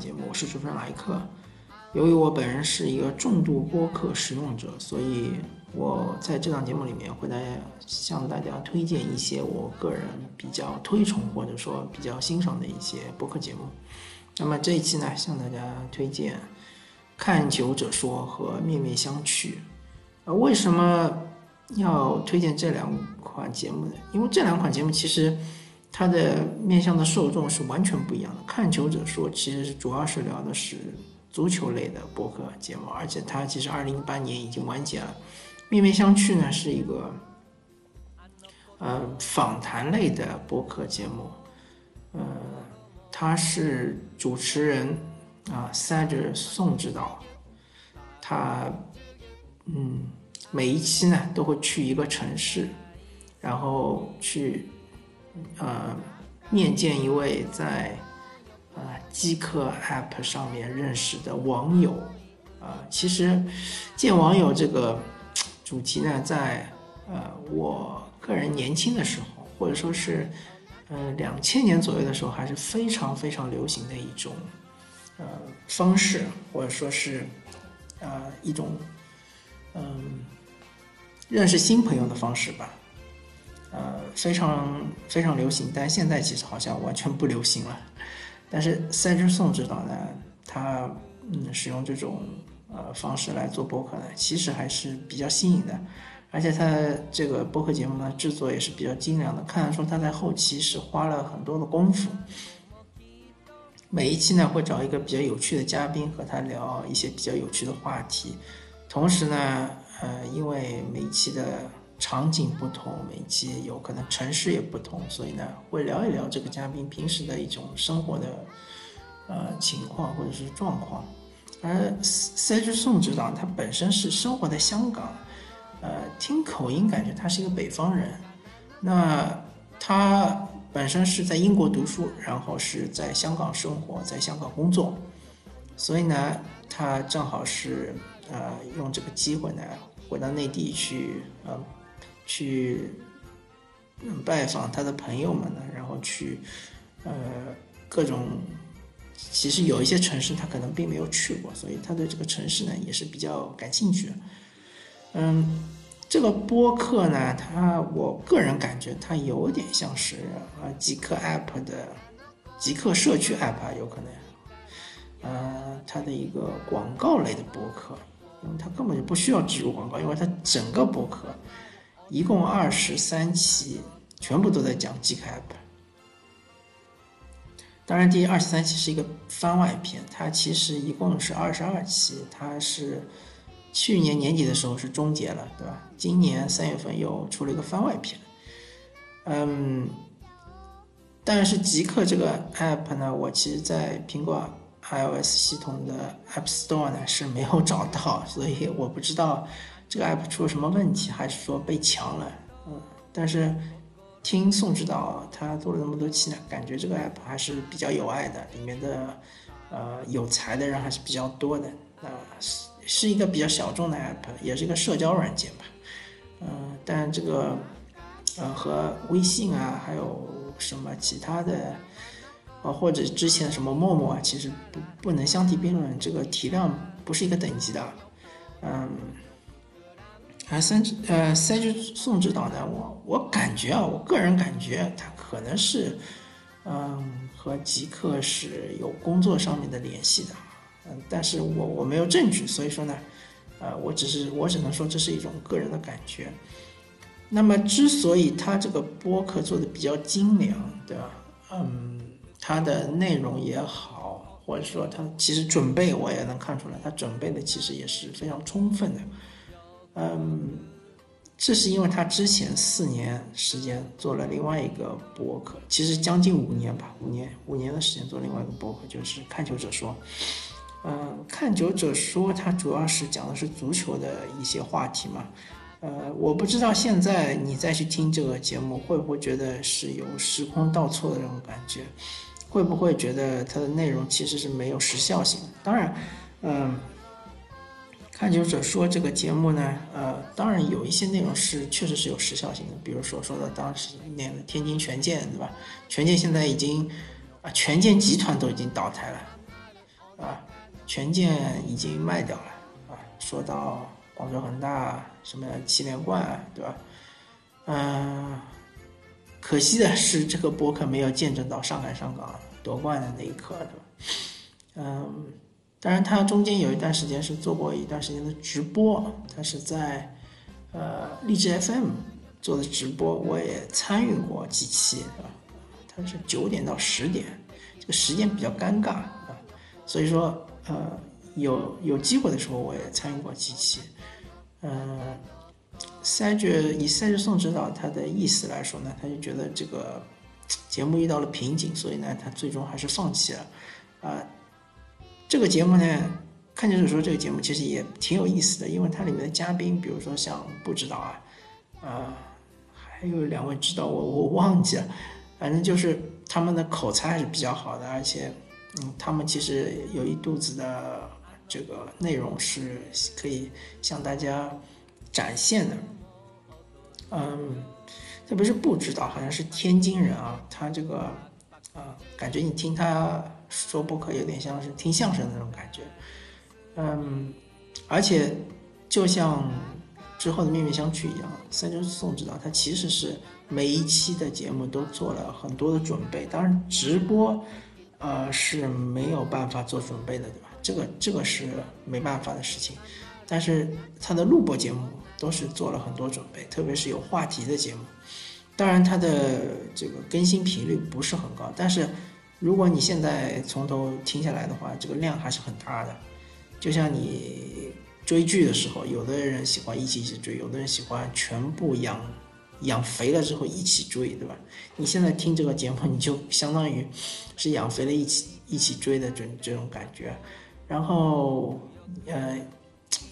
节目，我是主持人莱克。由于我本人是一个重度播客使用者，所以我在这档节目里面会来向大家推荐一些我个人比较推崇或者说比较欣赏的一些播客节目。那么这一期呢，向大家推荐《看球者说》和《面面相觑》。呃，为什么要推荐这两款节目呢？因为这两款节目其实。它的面向的受众是完全不一样的。看球者说，其实是主要是聊的是足球类的博客节目，而且它其实二零一八年已经完结了。面面相觑呢是一个呃访谈类的博客节目，呃，他是主持人啊，塞着宋指导，他嗯每一期呢都会去一个城市，然后去。呃，面见一位在呃机客 App 上面认识的网友，啊，其实见网友这个主题呢，在呃我个人年轻的时候，或者说是呃两千年左右的时候，还是非常非常流行的一种呃方式，或者说是呃一种嗯认识新朋友的方式吧。呃，非常非常流行，但现在其实好像完全不流行了。但是赛之颂指导呢，他嗯使用这种呃方式来做播客呢，其实还是比较新颖的。而且他这个播客节目呢，制作也是比较精良的，看得出他在后期是花了很多的功夫。每一期呢，会找一个比较有趣的嘉宾和他聊一些比较有趣的话题。同时呢，呃，因为每一期的场景不同，每期有可能城市也不同，所以呢，会聊一聊这个嘉宾平时的一种生活的呃情况或者是状况。而塞之宋指导他本身是生活在香港，呃，听口音感觉他是一个北方人。那他本身是在英国读书，然后是在香港生活，在香港工作，所以呢，他正好是呃用这个机会呢回到内地去呃。去拜访他的朋友们呢，然后去呃各种，其实有一些城市他可能并没有去过，所以他对这个城市呢也是比较感兴趣。嗯，这个播客呢，它我个人感觉它有点像是啊极客 App 的极客社区 App 有可能，呃，它的一个广告类的播客，因为它根本就不需要植入广告，因为它整个播客。一共二十三期，全部都在讲 G App。当然，第二十三期是一个番外篇，它其实一共是二十二期，它是去年年底的时候是终结了，对吧？今年三月份又出了一个番外篇。嗯，但是极客这个 App 呢，我其实在苹果 iOS 系统的 App Store 呢是没有找到，所以我不知道。这个 app 出了什么问题，还是说被抢了？嗯，但是听宋指导他做了那么多期呢，感觉这个 app 还是比较有爱的，里面的呃有才的人还是比较多的。那是是一个比较小众的 app，也是一个社交软件吧。嗯，但这个呃和微信啊，还有什么其他的啊，或者之前什么陌陌啊，其实不不能相提并论，这个体量不是一个等级的。嗯。啊，三呃，三之宋指导呢，我我感觉啊，我个人感觉他可能是，嗯，和极客是有工作上面的联系的，嗯，但是我我没有证据，所以说呢，呃，我只是我只能说这是一种个人的感觉。那么，之所以他这个播客做的比较精良，对吧？嗯，他的内容也好，或者说他其实准备我也能看出来，他准备的其实也是非常充分的。嗯，这是因为他之前四年时间做了另外一个博客，其实将近五年吧，五年五年的时间做另外一个博客，就是看球者说。嗯，看球者说，他主要是讲的是足球的一些话题嘛。呃，我不知道现在你再去听这个节目，会不会觉得是有时空倒错的这种感觉？会不会觉得它的内容其实是没有时效性？当然，嗯。探究者说这个节目呢，呃，当然有一些内容是确实是有时效性的，比如说说到当时那个天津权健，对吧？权健现在已经啊，权健集团都已经倒台了，啊权健已经卖掉了啊。说到广州恒大什么七连冠，对吧？嗯，可惜的是这个播客没有见证到上海上港夺冠的那一刻，对吧？嗯，当然他中间有一段时间是做过一段时间的直播，他是在呃荔枝 FM 做的直播，我也参与过几期，啊？他是九点到十点，这个时间比较尴尬啊，所以说呃有有机会的时候我也参与过几期，嗯。赛局以赛局宋指导他的意思来说呢，他就觉得这个节目遇到了瓶颈，所以呢，他最终还是放弃了。啊，这个节目呢，看就是说这个节目其实也挺有意思的，因为它里面的嘉宾，比如说像不指导啊，啊，还有两位指导我我忘记了，反正就是他们的口才还是比较好的，而且嗯，他们其实有一肚子的这个内容是可以向大家。展现的，嗯，特别是不知道，好像是天津人啊，他这个，啊，感觉你听他说播客有点像是听相声的那种感觉，嗯，而且就像之后的面面相觑一样，三周宋指导他其实是每一期的节目都做了很多的准备，当然直播，呃是没有办法做准备的，对吧？这个这个是没办法的事情。但是他的录播节目都是做了很多准备，特别是有话题的节目。当然，他的这个更新频率不是很高，但是如果你现在从头听下来的话，这个量还是很大的。就像你追剧的时候，有的人喜欢一起一起追，有的人喜欢全部养养肥了之后一起追，对吧？你现在听这个节目，你就相当于是养肥了一起一起追的这这种感觉。然后，呃。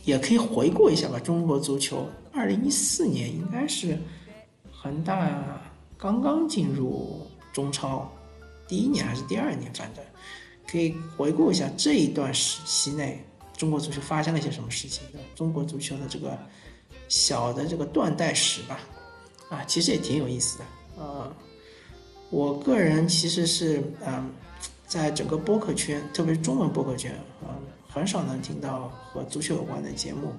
也可以回顾一下吧。中国足球，二零一四年应该是恒大刚刚进入中超，第一年还是第二年，反正可以回顾一下这一段时期内中国足球发生了一些什么事情。中国足球的这个小的这个断代史吧，啊，其实也挺有意思的。呃，我个人其实是嗯，在整个播客圈，特别是中文播客圈啊。很少能听到和足球有关的节目，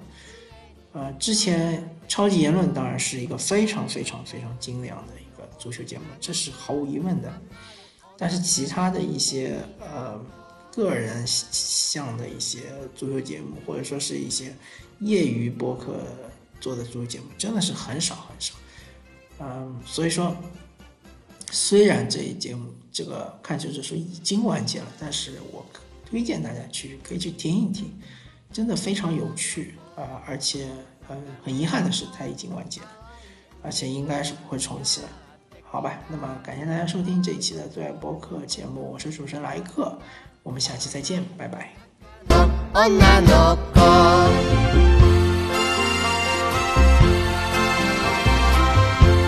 呃，之前超级言论当然是一个非常非常非常精良的一个足球节目，这是毫无疑问的。但是其他的一些呃个人向的一些足球节目，或者说是一些业余播客做的足球节目，真的是很少很少。嗯，所以说，虽然这一节目这个看球指数已经完结了，但是我。推荐大家去可以去听一听，真的非常有趣啊！而且，呃，很遗憾的是，它已经完结了，而且应该是不会重启了，好吧？那么感谢大家收听这一期的最爱播客节目，我是主持人莱克，我们下期再见，拜拜。